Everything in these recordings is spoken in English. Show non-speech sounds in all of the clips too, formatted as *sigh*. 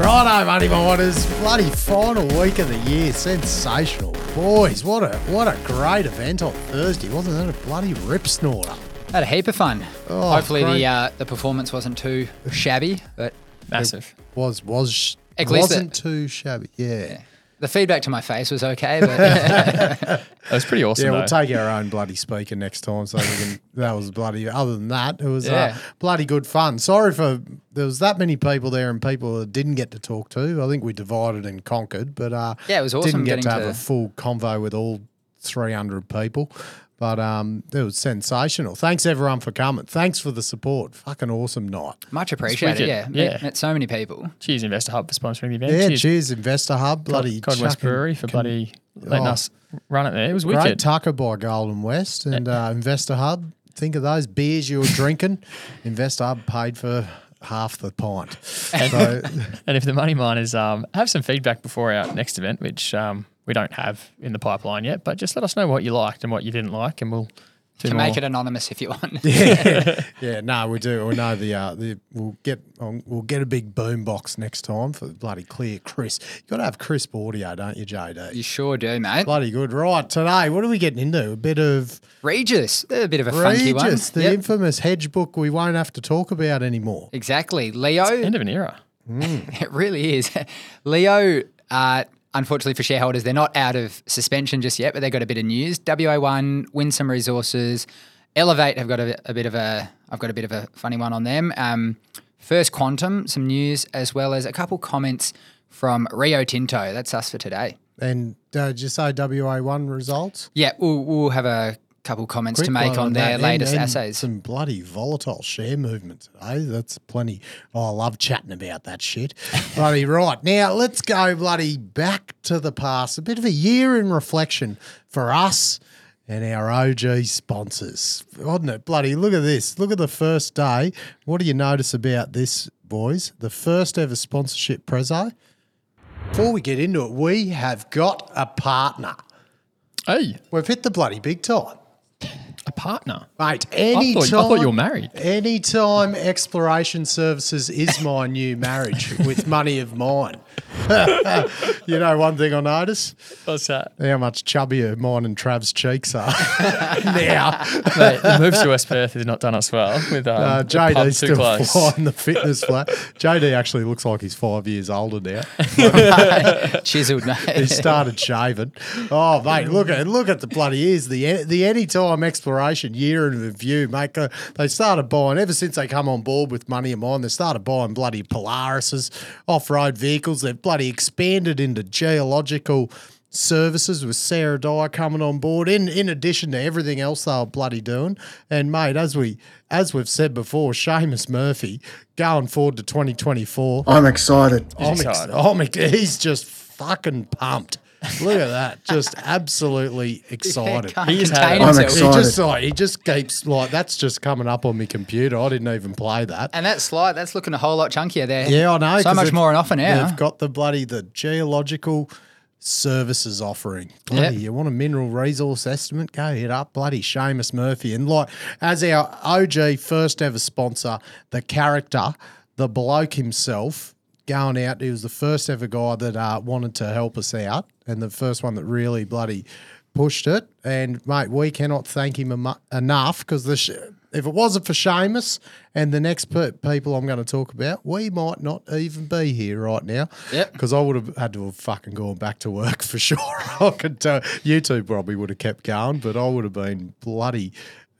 Righto, Money Miners. Bloody final week of the year. Sensational. Boys, what a what a great event on Thursday. Wasn't that a bloody rip snorter? Had a heap of fun. Oh, Hopefully great. the uh, the performance wasn't too shabby, but Massive. Was was At least wasn't it- too shabby. Yeah. The feedback to my face was okay. But *laughs* That was pretty awesome. Yeah, though. we'll take our own bloody speaker next time. So we can. *laughs* That was bloody. Other than that, it was uh, bloody good fun. Sorry for there was that many people there and people that didn't get to talk to. I think we divided and conquered, but uh, Yeah, it was awesome Didn't get getting to have to- a full convo with all three hundred people. But um, it was sensational. Thanks everyone for coming. Thanks for the support. Fucking awesome night. much appreciated. wicked. Yeah, Yeah. Met, met so many people. Cheers, Investor Hub, for sponsoring the event. Yeah, cheers, cheers, Investor Hub. Bloody Cod West Brewery, for can- bloody letting Oh. us run it there. It was Great wicked. tucker by Golden West and uh, Investor Hub. Think of those beers you were drinking. *laughs* Investor Hub paid for half the pint. So, *laughs* And if the money miners um, have some feedback before our next event, which um, we don't have in the pipeline yet, but just let us know what you liked and what you didn't like, and we'll do Can more. make it anonymous if you want. *laughs* yeah, *laughs* yeah, no, we do. We know the uh, the we'll get um, we'll get a big boom box next time for bloody clear Chris. You got to have crisp audio, don't you, JD? You sure do, mate. Bloody good. Right, today, what are we getting into? A bit of Regis, a bit of a funky one. Regis, the Yep. infamous hedge book we won't have to talk about anymore. Exactly, Leo. End of an era. *laughs* It really is. Leo, uh, unfortunately for shareholders, they're not out of suspension just yet, but they've got a bit of news. WA1, Winsome Resources, Elevate have got a, a bit of a. I've got a bit of a funny one on them. Um, First Quantum, some news as well as a couple comments from Rio Tinto. That's us for today. And uh, did you say WA1 results? Yeah, we'll, we'll have a couple comments to make one on their And- latest and assays. Some bloody volatile share movement today. Eh? That's plenty. Oh, I love chatting about that shit. *laughs* bloody right. Now let's go bloody back to the past. A bit of a year in reflection for us and our OG sponsors. Wasn't it? Bloody look at this. Look at the first day. What do you notice about this, boys? The first ever sponsorship prezzo. Before we get into it, we have got a partner. Hey, We've hit the bloody big time. A partner. Mate, I anytime. thought, I thought you were married. Anytime exploration services is my new marriage *laughs* with money of mine. *laughs* you know, one thing I notice What's that? how much chubbier mine and Trav's cheeks are *laughs* now. Mate, the move to West Perth has not done us well with um, Uh, the pub JD's too still close. flying the fitness flat. JD actually looks like he's five years older now. Chiseled, mate. He started shaving. Oh, mate, look at look at the bloody ears. The the anytime exploration year in review, mate. They started buying ever since they come on board with money of mine. They started buying bloody Polarises, off road vehicles. They've bloody expanded into geological services with Sarah Dyer coming on board. In in addition to everything else they were bloody doing. And mate, as we as we've said before, Seamus Murphy going forward to twenty twenty four. I'm excited. I'm ex- excited. I'm ex- he's just fucking pumped. Look at that, just absolutely *laughs* excited. Can't He's contain had- I'm himself. He excited. just like he just keeps like that's just coming up on my computer. I didn't even play that. And that slide, that's looking a whole lot chunkier there. Yeah, I know. So 'cause much they've- more and offer now. They've got the bloody the geological services offering. Bloody, Yep. you want a mineral resource estimate? Go hit up bloody Seamus Murphy. And like as our OG first ever sponsor, the character, the bloke himself, going out. He was the first ever guy that uh, wanted to help us out, and the first one that really bloody pushed it. And mate, we cannot thank him emu- enough because the. Sh- if it wasn't for Seamus and the next pe- people I'm going to talk about, we might not even be here right now. Yep. Because I would have had to have fucking gone back to work *laughs* for sure. I could tell you two probably would have kept going, but I would have been bloody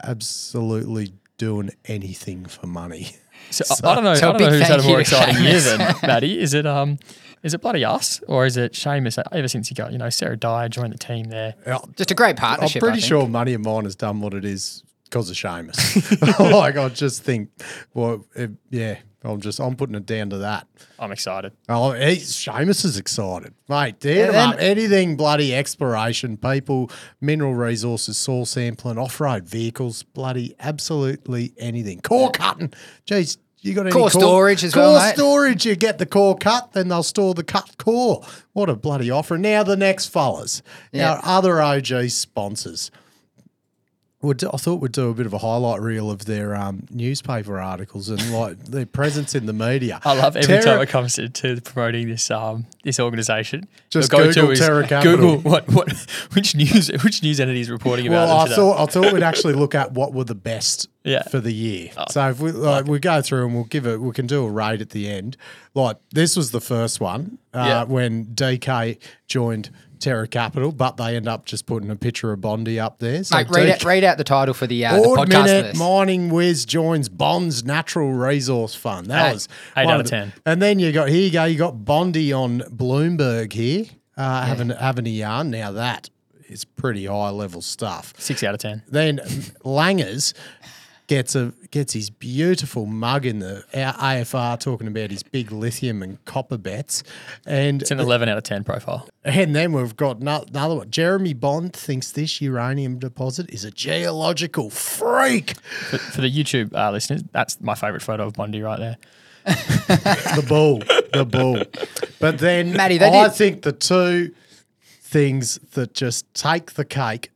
absolutely doing anything for money. *laughs* So, I- I don't know. so I don't know who's had a more to exciting year than *laughs* Maddie. Is it um, is it bloody us or is it Seamus? Ever since he got you know Sarah Dyer joined the team there. Just a great partnership. I'm pretty I think. sure Money of Mine has done what it is because of Seamus. *laughs* *laughs* like I just think, well, it, yeah, I'm just I'm putting it down to that. I'm excited. Oh, he's, Seamus is excited, mate. Hit And him then- up. Anything bloody exploration, people, mineral resources, soil sampling, off-road vehicles, bloody absolutely anything. Core cutting, jeez. You got any Core storage as well, Core mate. storage. You get the core cut, then they'll store the cut core. What a bloody offer! Now the next fellas, Yeah. our other OG sponsors. Do- I thought we'd do a bit of a highlight reel of their um, newspaper articles and like their presence in the media. I love every Terra- time it comes to, to promoting this um this organisation. Just the Google Terra Capital. Google what what *laughs* which news which news entity is reporting about Well, I today. thought I thought we'd actually look at what were the best Yeah. for the year. so if we like, we go through and we'll give it, we can do a rate at the end. Like this was the first one uh, Yeah. when DK joined Terra Capital, but they end up just putting a picture of Bondi up there. So Mate, read, out, read out the title for the, uh, the podcast Minute. Mining Whiz joins Bonds Natural Resource Fund. That Eight. was Eight one out of the- 10. And then you got here you go. You got Bondi on Bloomberg here, uh, having having a yarn. Now that is pretty high level stuff. six out of ten. Then Langers gets a gets his beautiful mug in the A- AFR talking about his big lithium and copper bets, and It's an eleven out of ten profile. and then we've got another one. Jeremy Bond thinks this uranium deposit is a geological freak. For, for the YouTube uh, listeners, that's my favourite photo of Bondi right there. *laughs* the bull, the bull. But then Matty, they I did- think the two things that just take the cake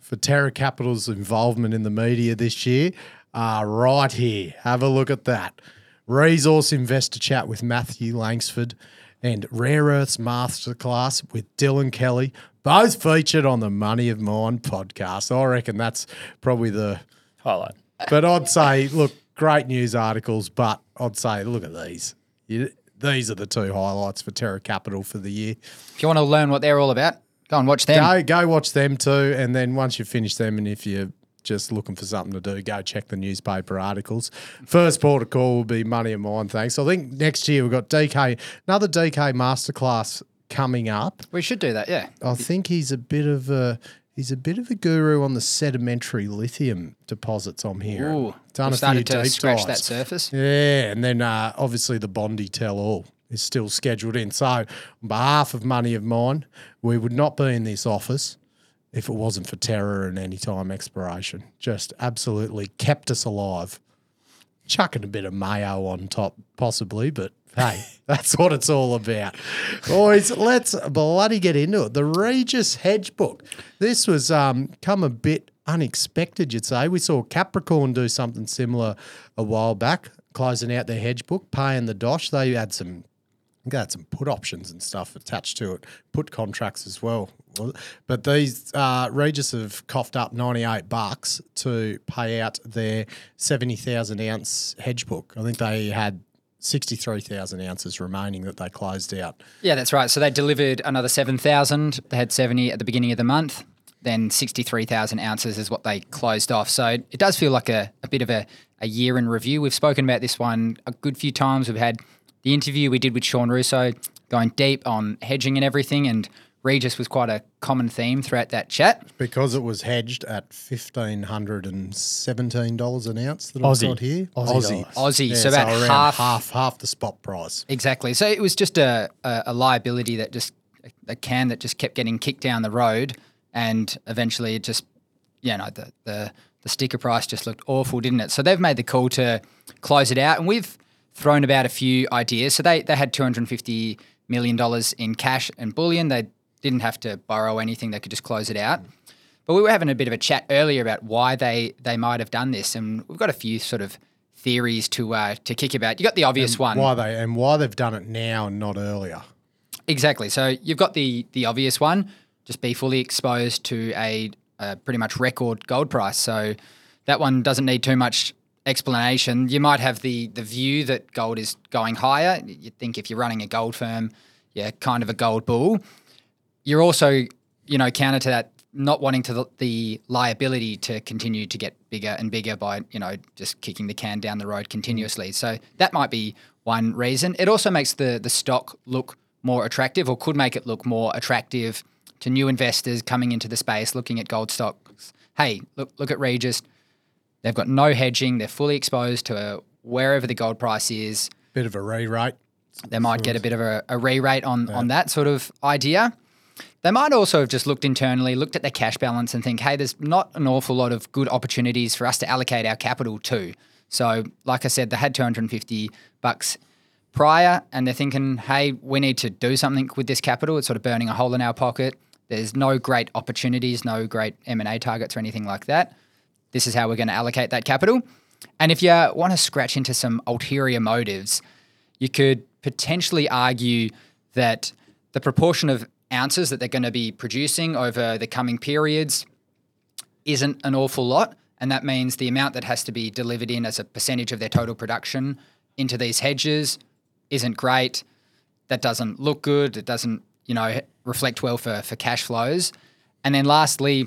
for Terra Capital's involvement in the media this year are right here. Have a look at that. Resource Investor Chat with Matthew Langsford and Rare Earths Masterclass with Dylan Kelly, both featured on the Money of Mine podcast. I reckon that's probably the Highlight. but I'd say, look, great news articles, but I'd say, look at these. You, these are the two highlights for Terra Capital for the year. If you want to learn what they're all about, go and watch them. Go, go watch them too, and then once you finish them, and if you're just looking for something to do, go check the newspaper articles. First port of call will be Money of Mine. Thanks. I think next year we've got DK, another DK masterclass coming up. We should do that, yeah. I think he's a bit of a he's a bit of a guru on the sedimentary lithium deposits. I'm here. Ooh, Done a started few to deep scratch that surface. Yeah, and then uh, obviously the Bondi tell all is still scheduled in. So, on behalf of Money of Mine, we would not be in this office if it wasn't for Terra and anytime exploration. Just absolutely kept us alive. Chucking a bit of mayo on top, possibly, but hey, *laughs* that's what it's all about. Boys, let's bloody get into it. The Regis Hedge Book. This was um, come a bit unexpected, you'd say. We saw Capricorn do something similar a while back, closing out their hedge book, paying the dosh. They had some Had some put options and stuff attached to it, put contracts as well. But these uh, Regis have coughed up ninety eight bucks to pay out their seventy thousand ounce hedge book. I think they had sixty three thousand ounces remaining that they closed out. Yeah, that's right. So they delivered another 7,000. They had 70 at the beginning of the month. Then 63,000 ounces is what they closed off. So it does feel like a, a bit of a, a year in review. We've spoken about this one a good few times. We've had the interview we did with Sean Russo going deep on hedging and everything. And Regis was quite a common theme throughout that chat. Because it was hedged at fifteen hundred and seventeen dollars an ounce that I've Aussie. got here. Aussie dollars. Aussie, so about around half- half half the spot price. Exactly. So it was just a, a, a liability that just a can that just kept getting kicked down the road, and eventually it just, you know, the the the sticker price just looked awful, didn't it? So they've made the call to close it out, and we've thrown about a few ideas. So they they had two hundred and fifty million dollars in cash and bullion. They didn't have to borrow anything; they could just close it out. But we were having a bit of a chat earlier about why they they might have done this, and we've got a few sort of theories to uh, to kick about. You got the obvious one. Why they and why they've done it now and not earlier. Exactly. So you've got the the obvious one, just be fully exposed to a, a pretty much record gold price. So that one doesn't need too much explanation. You might have the the view that gold is going higher. You think if you're running a gold firm, you're kind of a gold bull. You're also, you know, counter to that, not wanting to the, the liability to continue to get bigger and bigger by, you know, just kicking the can down the road continuously. So that might be one reason. It also makes the the stock look more attractive, or could make it look more attractive to new investors coming into the space, looking at gold stocks. Hey, look look at Regis. They've got no hedging. They're fully exposed to wherever the gold price is. Bit of a re-rate. They might get a bit of a, a re-rate on, on that sort of idea. They might also have just looked internally, looked at their cash balance and think, hey, there's not an awful lot of good opportunities for us to allocate our capital to. So, like I said, they had 250 bucks prior and they're thinking, hey, we need to do something with this capital. It's sort of burning a hole in our pocket. There's no great opportunities, no great M&A targets or anything like that. This is how we're going to allocate that capital. And if you want to scratch into some ulterior motives, you could potentially argue that the proportion of ounces that they're going to be producing over the coming periods isn't an awful lot. And that means the amount that has to be delivered in as a percentage of their total production into these hedges isn't great. That doesn't look good. It doesn't, you know, reflect well for, for cash flows. And then lastly,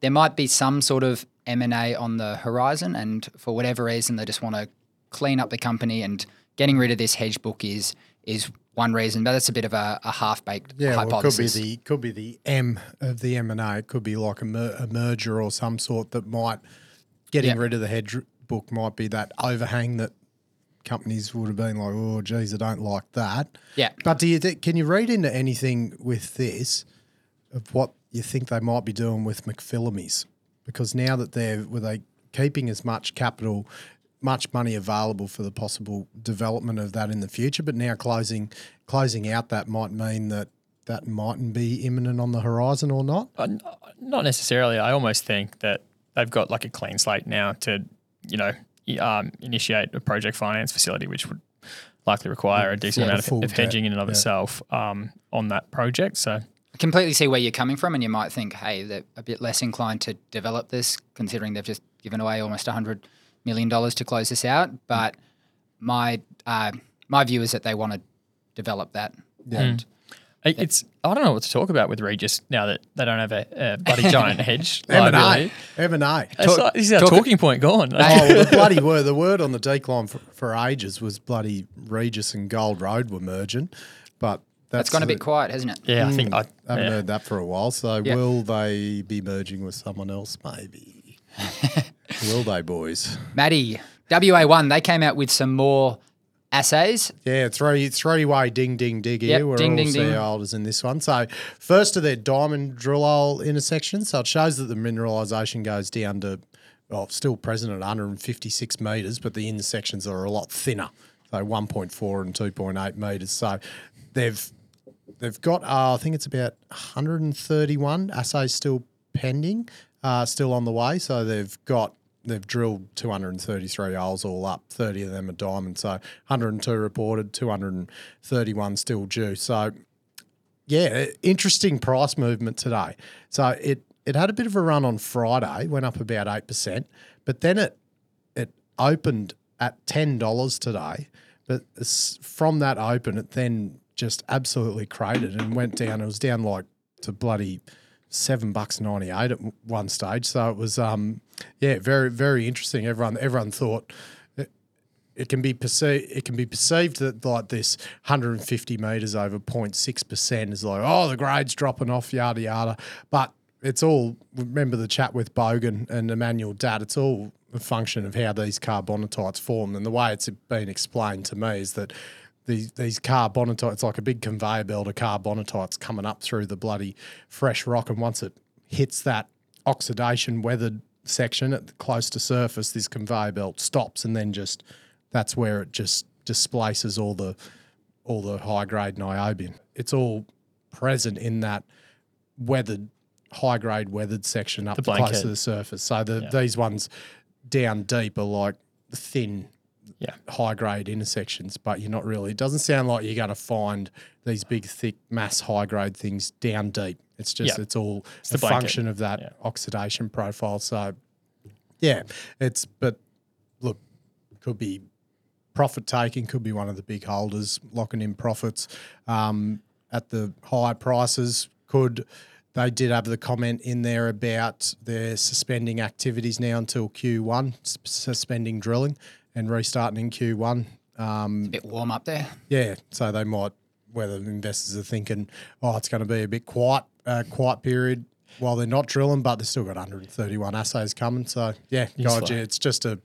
there might be some sort of M&A on the horizon. And for whatever reason, they just want to clean up the company and getting rid of this hedge book is is one reason, but that's a bit of a, a half baked Yeah, well, it could be hypothesis. the could be the M of the M and A. It could be like a, mer- a merger or some sort that might getting Yeah. rid of the hedge book might be that overhang that companies would have been like, oh, geez, I don't like that. Yeah. But do you think? Can you read into anything with this of what you think they might be doing with McPhillamys? Because now that they're were they keeping as much capital, much money available for the possible development of that in the future, but now closing closing out that might mean that that mightn't be imminent on the horizon or not. Uh, not necessarily. I almost think that they've got like a clean slate now to, you know, um, initiate a project finance facility, which would likely require a decent Yeah, amount of, of hedging in and of yeah. itself um, on that project. So I completely see where you're coming from, and you might think, hey, they're a bit less inclined to develop this, considering they've just given away almost $100 million to close this out. But my uh, my view is that they want to develop that. And it- it's I don't know what to talk about with Regis now that they don't have a, a bloody giant *laughs* hedge M and A, liability. M and A. It's like- This is our talk- talking point gone. Oh, well, the *laughs* bloody word. The word on the decline for, for ages was bloody Regis and Gold Road were merging, but that's it's gone a bit quiet, hasn't it? yeah, I think hmm. I, I haven't yeah. heard that for a while. So Yeah. will they be merging with someone else? Maybe. *laughs* will they, boys? Maddie, WA1, they came out with some more assays. Yeah, three three way ding ding dig here. Yep, We're ding, all ding, ding. shareholders in this one. So first of their diamond drill hole intersections. So it shows that the mineralisation goes down to well, still present at 156 metres, but the intersections are a lot thinner. So 1.4 and 2.8 metres. So they've they've got uh, I think it's about 131 assays still pending, uh, still on the way. So they've got they've drilled 233 holes all up. 30 of them are diamond. So 102 reported, 231 still due. So yeah, interesting price movement today. So it it had a bit of a run on Friday, went up about eight percent, but then it it opened at ten dollars today. But from that open, it then just absolutely cratered and went down. It was down like to bloody seven bucks ninety eight at one stage. So it was um yeah very very interesting. Everyone everyone thought it can be perceived it can be perceived that like this 150 meters over 0.6 percent is like oh the grade's dropping off yada yada but it's all remember the chat with Bogan and Emmanuel Datt it's all a function of how these carbonatites form and the way it's been explained to me is that these these carbonatites it's like a big conveyor belt of carbonatites coming up through the bloody fresh rock and once it hits that oxidation weathered section at the, close to surface this conveyor belt stops and then just that's where it just displaces all the all the high grade niobium. It's all present in that weathered high grade weathered section up close to the surface. So the, these ones down deep are like thin yeah. high grade intersections, but you're not really. It doesn't sound like you're going to find these big, thick, mass high grade things down deep. It's just Yeah. it's all the a blanket. function of that Yeah. oxidation profile. So yeah, it's but look, could be profit taking, could be one of the big holders locking in profits um, at the high prices. Could they did have the comment in there about they're suspending activities now until Q1, suspending drilling and restarting in Q1. Um, bit warm up there. yeah, so they might whether investors are thinking, oh, it's going to be a bit quiet, uh, quiet period while they're not drilling, but they've still got 131 assays coming. So yeah, God, yeah, it's just a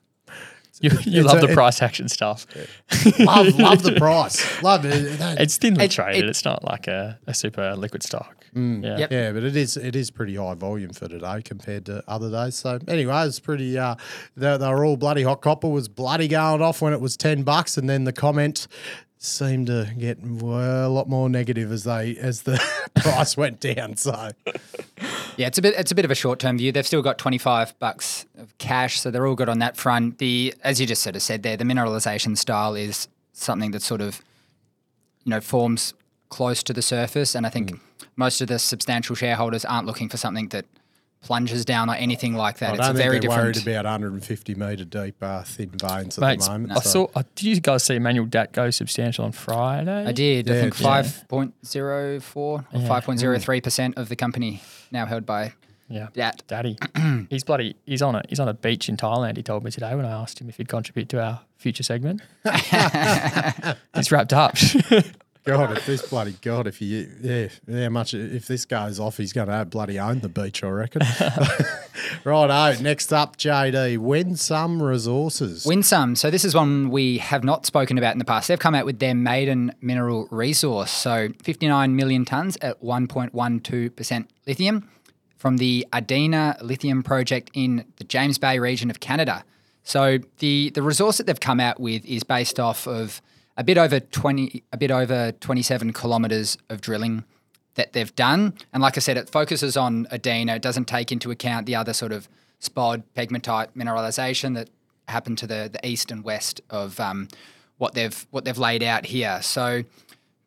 You, you love a- the it- price action stuff. *laughs* love, love the price, *laughs* love it. That- It's thinly It- traded. it- it's not like a, a super liquid stock. Mm. Yeah. Yep. Yeah, but it is it is pretty high volume for today compared to other days. So anyway, it's pretty. Uh, they, they were all bloody hot. Copper was bloody going off when it was ten bucks, and then the comment seemed to get well, a lot more negative as they as the *laughs* price went down. So Yeah, it's a bit it's a bit of a short term view. They've still got twenty five bucks of cash, so they're all good on that front. The as you just sort of said there, the mineralization style is something that sort of you know forms close to the surface, and I think mm. most of the substantial shareholders aren't looking for something that plunges down or anything like that. I it's don't a think very they're different. worried about 150 metre deep uh, thin veins at Mate, the moment. I so- saw. Uh, did you guys see Emmanuel Dat go substantial on Friday? I did. I Yeah, think yeah. five point zero four or Yeah. five point zero three percent of the company now held by Yeah. that. Daddy, *clears throat* he's bloody. He's on a he's on a beach in Thailand. He told me today when I asked him if he'd contribute to our future segment. *laughs* *laughs* he's wrapped up. *laughs* God, if this bloody God, if you, yeah, how much, if this goes off, he's going to have bloody own the beach, I reckon. *laughs* right, oh, next up, JD, Winsome Resources. Winsome. So this is one we have not spoken about in the past. They've come out with their maiden mineral resource. So 59 million tons at 1.12% lithium from the Adina lithium project in the James Bay region of Canada. So the the resource that they've come out with is based off of a bit over 20 a bit over 27 kilometers of drilling that they've done. And like I said, it focuses on Adina. It doesn't take into account the other sort of spod pegmatite mineralization that happened to the, the east and west of um, what they've what they've laid out here. So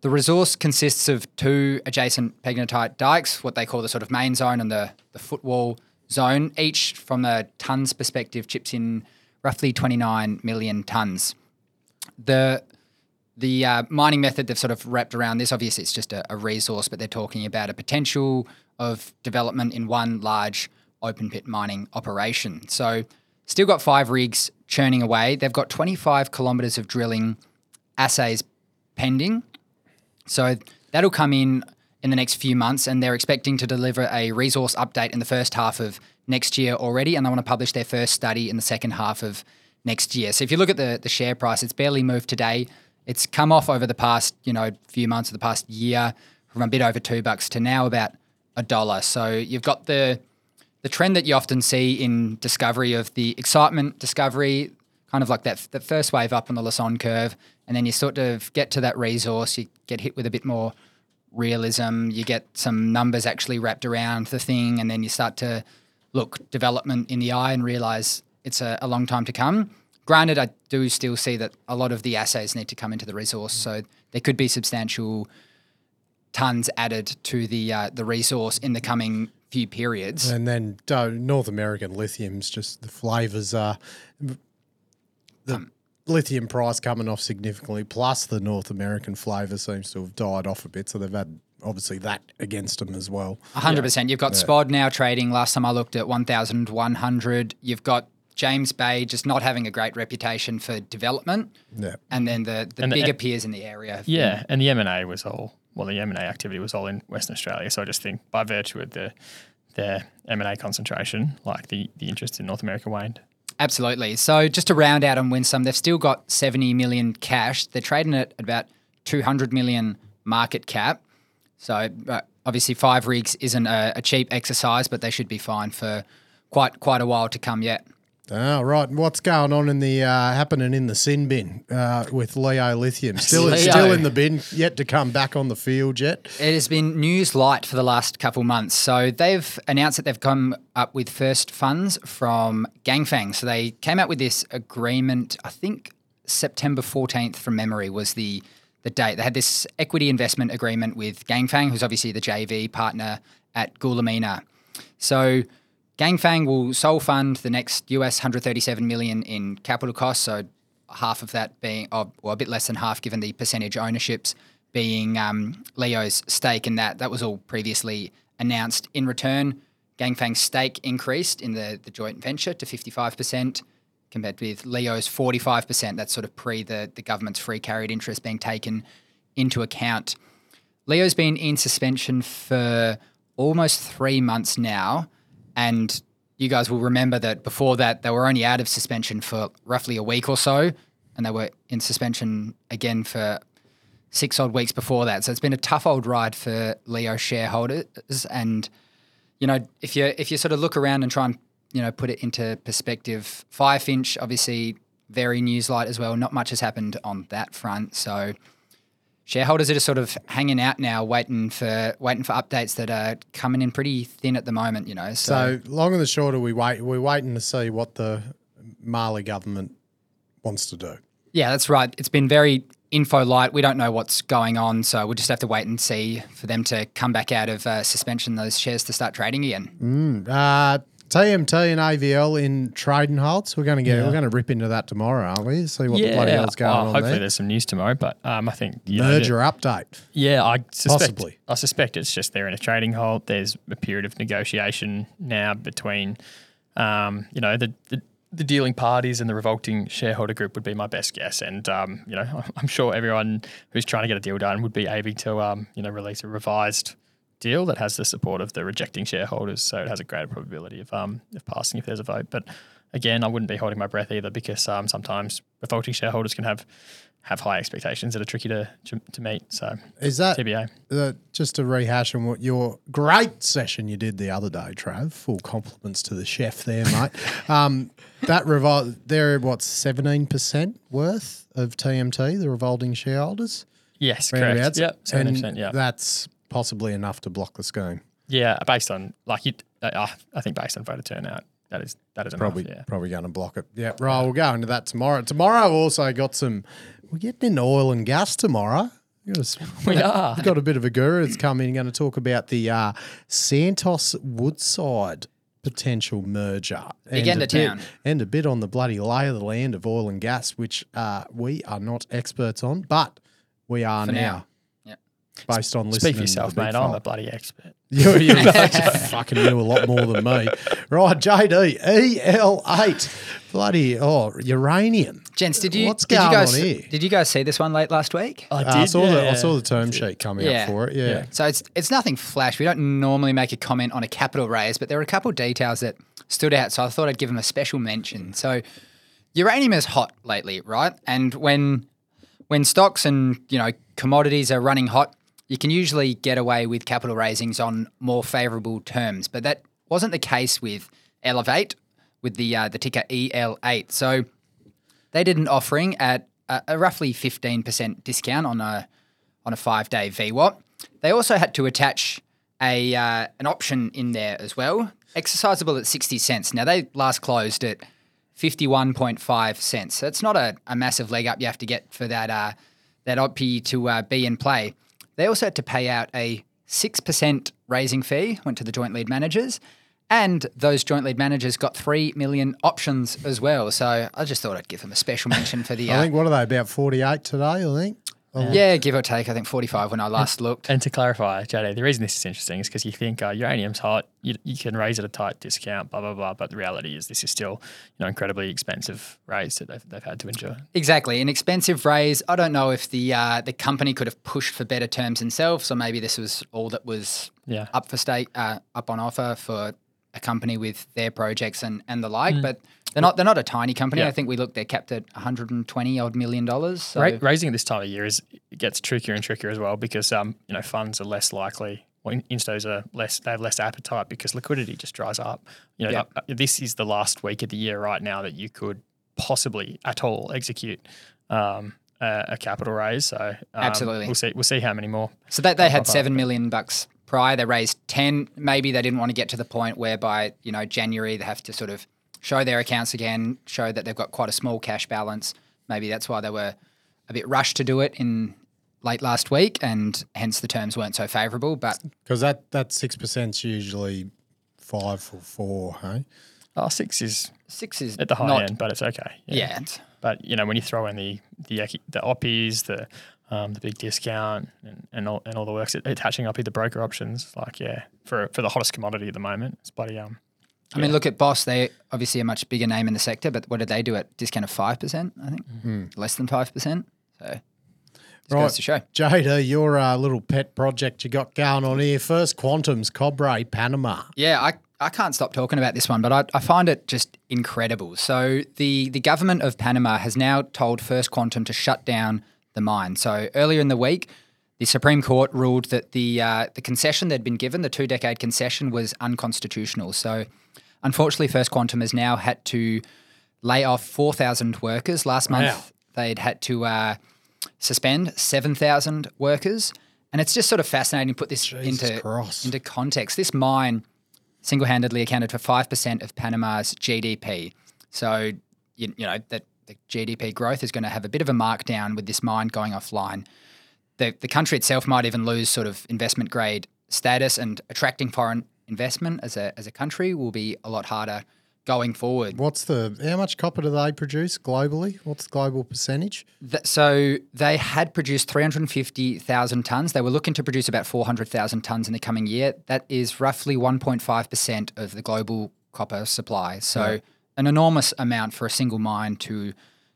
the resource consists of two adjacent pegmatite dikes, what they call the sort of main zone and the, the footwall zone. Each, from a tons perspective, chips in roughly 29 million tons. The the uh, mining method they've sort of wrapped around this. Obviously, it's just a, a resource, but they're talking about a potential of development in one large open pit mining operation. So, still got five rigs churning away. They've got 25 kilometres of drilling assays pending. So that'll come in in the next few months, and they're expecting to deliver a resource update in the first half of next year already, and they want to publish their first study in the second half of next year. So if you look at the the share price, it's barely moved today. It's come off over the past you know few months of the past year from a bit over two bucks to now about a dollar. So you've got the the trend that you often see in discovery of the excitement discovery, kind of like that the first wave up on the Lassonde curve, and then you sort of get to that resource, you get hit with a bit more realism, you get some numbers actually wrapped around the thing, and then you start to look development in the eye and realize it's a, a long time to come. Granted, I do still see that a lot of the assays need to come into the resource, so there could be substantial tons added to the uh, the resource in the coming few periods. And then uh, North American lithium's just the flavors are the lithium price coming off significantly, plus the North American flavour seems to have died off a bit. So they've had obviously that against them as well. hundred percent. You've got Spod now trading. Last time I looked at one thousand one hundred. You've got James Bay just not having a great reputation for development, Yeah. and then the the And the- bigger peers in the area. have Yeah, and the M and A was all well. The M and A activity was all in Western Australia. So I just think by virtue of the their M and A concentration, like the the interest in North America waned. Absolutely. So just to round out on Winsome, they've still got 70 million cash. They're trading at about 200 million market cap. So uh, obviously, five rigs isn't a, a cheap exercise, but they should be fine for quite quite a while to come yet. Oh, right. And what's going on in the uh, happening in the sin bin uh, with Leo Lithium? Still, Leo. still in the bin, yet to come back on the field yet. It has been news light for the last couple months. So they've announced that they've come up with first funds from Ganfeng. So they came out with this agreement, I think September 14th from memory was the the date. They had this equity investment agreement with Ganfeng, who's obviously the JV partner at Goulamina. So Ganfeng will sole fund the next US 137 million in capital costs. So half of that being, or a bit less than half, given the percentage ownerships being um, Leo's stake in that. That was all previously announced. In return, Ganfeng's stake increased in the, the joint venture to 55% compared with Leo's 45%. That's sort of pre the, the government's free carried interest being taken into account. Leo's been in suspension for almost three months now. And you guys will remember that before that, they were only out of suspension for roughly a week or so. And they were in suspension again for six odd weeks before that. So it's been a tough old ride for Leo shareholders. And, you know, if you if you sort of look around and try and, you know, put it into perspective, Firefinch, obviously very newslight as well. Not much has happened on that front. So shareholders are just sort of hanging out now, waiting for waiting for updates that are coming in pretty thin at the moment. You know, so, So long and the short, are we wait. We're waiting to see what the Mali government wants to do. yeah, that's right. It's been very info light. We don't know what's going on, so we'll just have to wait and see for them to come back out of uh, suspension, those shares to start trading again. Uh, TMT and AVL in trading holds. We're going to get. We're going to rip into that tomorrow, aren't we? See what the bloody hell's going well, on hopefully there. there's some news tomorrow, but um, I think you know, Merger update. Yeah, I suspect, Possibly. I suspect it's just they're in a trading halt. There's a period of negotiation now between, um, you know, the, the the dealing parties and the revolting shareholder group would be my best guess. And um, you know, *laughs* I'm sure everyone who's trying to get a deal done would be aiming to, um, you know, release a revised deal that has the support of the rejecting shareholders, so it has a greater probability of um of passing if there's a vote. But again, I wouldn't be holding my breath either because um, sometimes revolting shareholders can have have high expectations that are tricky to to, to meet. So Is that TBA. uh, just to rehash on what your great session you did the other day, Trav? Full compliments to the chef there, mate. *laughs* um, that revol they're what seventeen percent worth of TMT, the revolting shareholders. Yes, correct. Yep, seventy percent. Yeah, that's possibly enough to block the scheme. yeah. Based on like you, uh, I think based on voter turnout, that is that is Probably, enough. Yeah. probably going to block it. Yeah, right. We'll go into that tomorrow. Tomorrow also got some. We're getting into oil and gas tomorrow. We've got a, *laughs* We are. we've got a bit of a guru that's coming. Going to talk about the uh, Santos Woodside potential merger. Big And end a of bit- town. and a bit on the bloody lay of the land of oil and gas, which uh, we are not experts on, but we are now. now. Yep. Based on listening Speak for yourself, to the big mate. I'm a bloody expert. *laughs* You, you *laughs* fucking knew a lot more than me. Right, JD, EL8. Bloody, oh, uranium. Gents, did you What's did going you guys on here? did you guys see this one late last week? I Uh, I, saw the, I saw the term sheet coming Yeah. up for it. Yeah. So it's it's nothing flash. We don't normally make a comment on a capital raise, but there were a couple of details that stood out. So I thought I'd give them a special mention. So uranium is hot lately, right? And when when stocks and you know commodities are running hot, you can usually get away with capital raisings on more favourable terms. But that wasn't the case with Elevate, with the uh, the ticker EL8. So they did an offering at a, a roughly 15% discount on a on a five day VWAP. They also had to attach a uh, an option in there as well, exercisable at 60 cents. Now they last closed at 51.5 cents. So it's not a, a massive leg up you have to get for that uh, that OPI to uh, be in play. They also had to pay out a 6% raising fee, went to the joint lead managers. And those joint lead managers got 3 million options as well. So I just thought I'd give them a special mention for the. I Uh, think, what are they, about 48 today, I think? yeah, give or take. I think 45 when I last looked. And to clarify, JD, the reason this is interesting is because you think uh, uranium's hot, you, you can raise at a tight discount, blah blah blah. But the reality is, this is still you know incredibly expensive raise that they've, they've had to endure. Exactly, an expensive raise. I don't know if the uh, the company could have pushed for better terms themselves, or maybe this was all that was Yeah. up for state, uh, up on offer for a company with their projects and, and the like. But they're not they're not a tiny company. Yeah. I think we looked they're capped at 120 odd million dollars. So Ra- raising at this time of year is gets trickier and trickier as well because um you know funds are less likely. Well, instos are less. They have less appetite because liquidity just dries up. You know, Yep. uh, this is the last week of the year right now that you could possibly at all execute um, a, a capital raise. So um, Absolutely. we'll see. We'll see how many more. So they, they had pop up, seven million bucks prior. They raised ten. Maybe they didn't want to get to the point where by you know January they have to sort of show their accounts again, show that they've got quite a small cash balance. Maybe that's why they were a bit rushed to do it in late last week, and hence the terms weren't so favourable. But Because that, that 6 is usually five for four, hey? Oh, six is six is at the high not, end, but it's okay. Yeah, it's- But you know, when you throw in the the the oppies, the um, the big discount, and, and all and all the works attaching up the broker options, like yeah, for for the hottest commodity at the moment, it's bloody um. I mean, look at Boss. They obviously a much bigger name in the sector, but what did they do at discount of five percent? I think less than five percent. So just Right. to show. Jada, your uh, little pet project you got going on here. First Quantum's Cobre, Panama. Yeah, I, I can't stop talking about this one, but I, I find it just incredible. So the the government of Panama has now told First Quantum to shut down the mine. So earlier in the week, the Supreme Court ruled that the uh, the concession they'd been given, the two decade concession, was unconstitutional. So unfortunately, First Quantum has now had to lay off four thousand workers. Last month, Wow. they'd had to. Uh, suspend 7,000 workers. And it's just sort of fascinating to put this Jesus into, Christ. into context. This mine single handedly accounted for 5% of Panama's GDP. So, you, you know, that the GDP growth is going to have a bit of a markdown with this mine going offline. The, the country itself might even lose sort of investment grade status and attracting foreign investment as a, as a country will be a lot harder going forward. What's the how much copper do they produce globally? What's the global percentage? So they had produced 350,000 tonnes. They were looking to produce about 400,000 tonnes in the coming year. That is roughly 1.5% of the global copper supply. So an enormous amount for a single mine to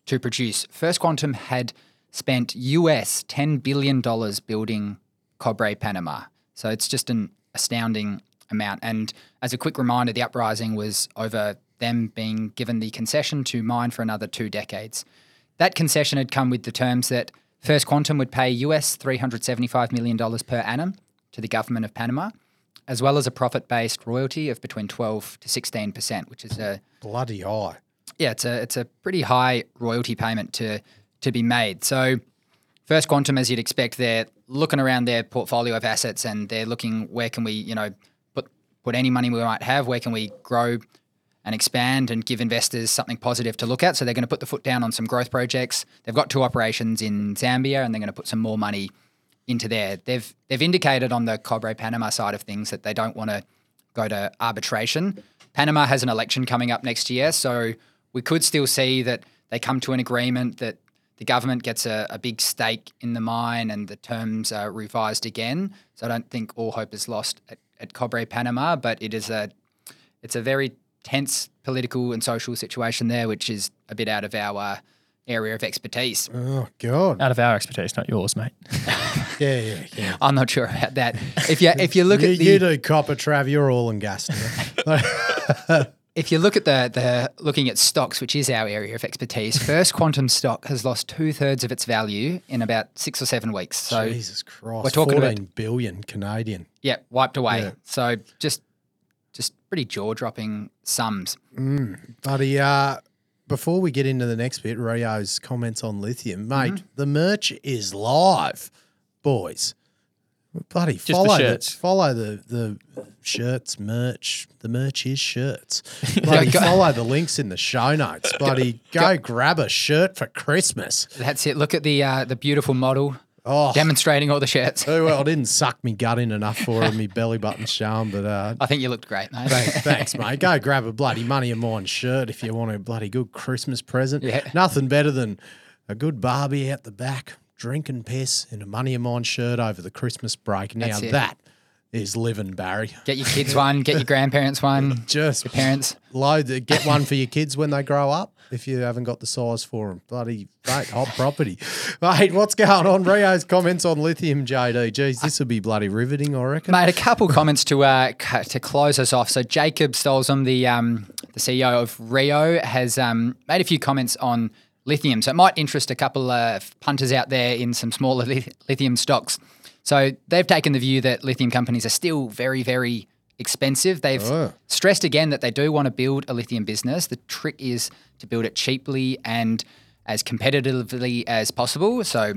to produce. First Quantum had spent US 10 billion dollars building Cobre Panama. So it's just an astounding amount. And as a quick reminder, the uprising was over them being given the concession to mine for another two decades. That concession had come with the terms that First Quantum would pay US $375 million per annum to the government of Panama, as well as a profit based royalty of between 12 to 16%, which is a Bloody high. yeah, it's a it's a pretty high royalty payment to to be made. So First Quantum, as you'd expect, they're looking around their portfolio of assets and they're looking where can we, you know, put any money we might have, where can we grow and expand and give investors something positive to look at. So they're going to put the foot down on some growth projects. They've got two operations in Zambia and they're going to put some more money into there. They've they've indicated on the Cobre Panama side of things that they don't want to go to arbitration. Panama has an election coming up next year, so we could still see that they come to an agreement that the government gets a, a big stake in the mine and the terms are revised again. So I don't think all hope is lost at, at Cobre Panama, but it is a it's a very tense political and social situation there, which is a bit out of our uh, area of expertise. Oh God. Out of our expertise, not yours, mate. *laughs* Yeah, yeah, yeah. I'm not sure about that. If you if you look you, at the you do copper, Trav. You're all and gas. *laughs* *laughs* if you look at the the looking at stocks, which is our area of expertise, *laughs* First Quantum stock has lost two thirds of its value in about six or seven weeks. So Jesus Christ. we're talking about- 14 billion Canadian. yeah, wiped away. Yeah. So just just pretty jaw dropping sums. Buddy, uh, before we get into the next bit, Rio's comments on lithium, mate. Mm-hmm. The merch is live, boys. Buddy, the follow the, shirts. follow the the shirts, merch. The merch is shirts. *laughs* Go- follow the links in the show notes. *laughs* Buddy, go grab a shirt for Christmas. That's it. Look at the uh, the beautiful model Oh, demonstrating all the shirts. oh, well, I *laughs* didn't suck me gut in enough for me belly button showing, but uh, I think you looked great, mate. Thanks, thanks, mate. Go grab a bloody money of mine shirt if you want a bloody good Christmas present. Yeah. Nothing better than a good barbie out the back, drinking piss in a money of mine shirt over the Christmas break. Now That's it. that is living, Barry. Get your kids one, get your *laughs* grandparents one, Just your parents. load get one for your kids when they *laughs* grow up if you haven't got the size for them. Bloody mate, hot property. Mate, what's going on? Rio's comments on lithium, JD. Geez, this will be bloody riveting, I reckon. Mate, a couple comments to uh, c- to close us off. So Jakob Stausholm, the um, the CEO of Rio, has um, made a few comments on lithium. So it might interest a couple of punters out there in some smaller lithium stocks. So they've taken the view that lithium companies are still very, very expensive. They've Oh. stressed again that they do want to build a lithium business. The trick is to build it cheaply and as competitively as possible. So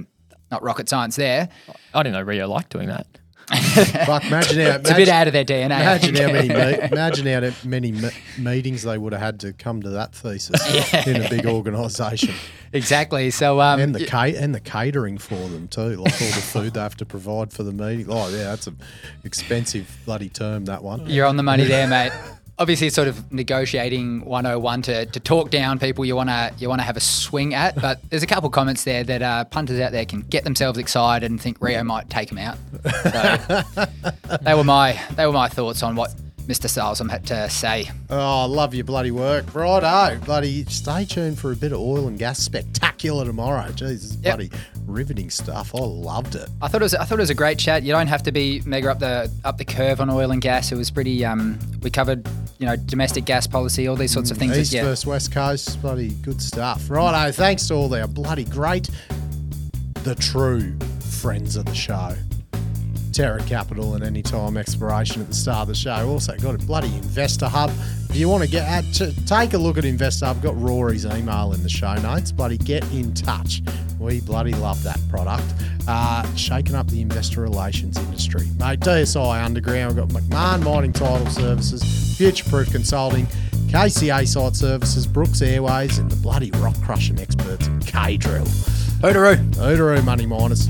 not rocket science there. I didn't know Rio liked doing that. *laughs* Fuck, imagine how, It's a bit out of their DNA. Imagine how many imagine how many me- *laughs* meetings they would have had to come to that thesis *laughs* in a big organisation, exactly. So um, and the ca- and the catering for them too, like all the food they have to provide for the meeting. Oh yeah, that's an expensive bloody term that one. You're on the money there, mate. Obviously, sort of negotiating 101 to, to talk down people you want to you want to have a swing at. But *laughs* there's a couple comments there that uh, punters out there can get themselves excited and think Rio might take them out. So *laughs* they were my they were my thoughts on what Mr. Stausholm had to say. Oh, I love your bloody work, righto, bloody. Stay tuned for a bit of oil and gas spectacular tomorrow. Jesus, Yep. bloody riveting stuff. I loved it. I thought it was I thought it was a great chat. You don't have to be mega up the up the curve on oil and gas. It was pretty. Um, we covered you know domestic gas policy, all these sorts of things. that- East yeah. versus West Coast, bloody good stuff. Righto, thanks to all our bloody great, the true friends of the show. Terra Capital and Anytime Exploration at the start of the show. Also got a bloody Investor Hub. If you want to get at, to take a look at Investor Hub, got Rory's email in the show notes. Bloody get in touch We bloody love that product. Uh, shaking up the investor relations industry. Mate, DSI Underground, we've got McMahon Mining Title Services, Future Proof Consulting, KCA Site Services, Brooks Airways, and the bloody rock crushing experts at K-Drill. Hootaroo. Hootaroo, money miners.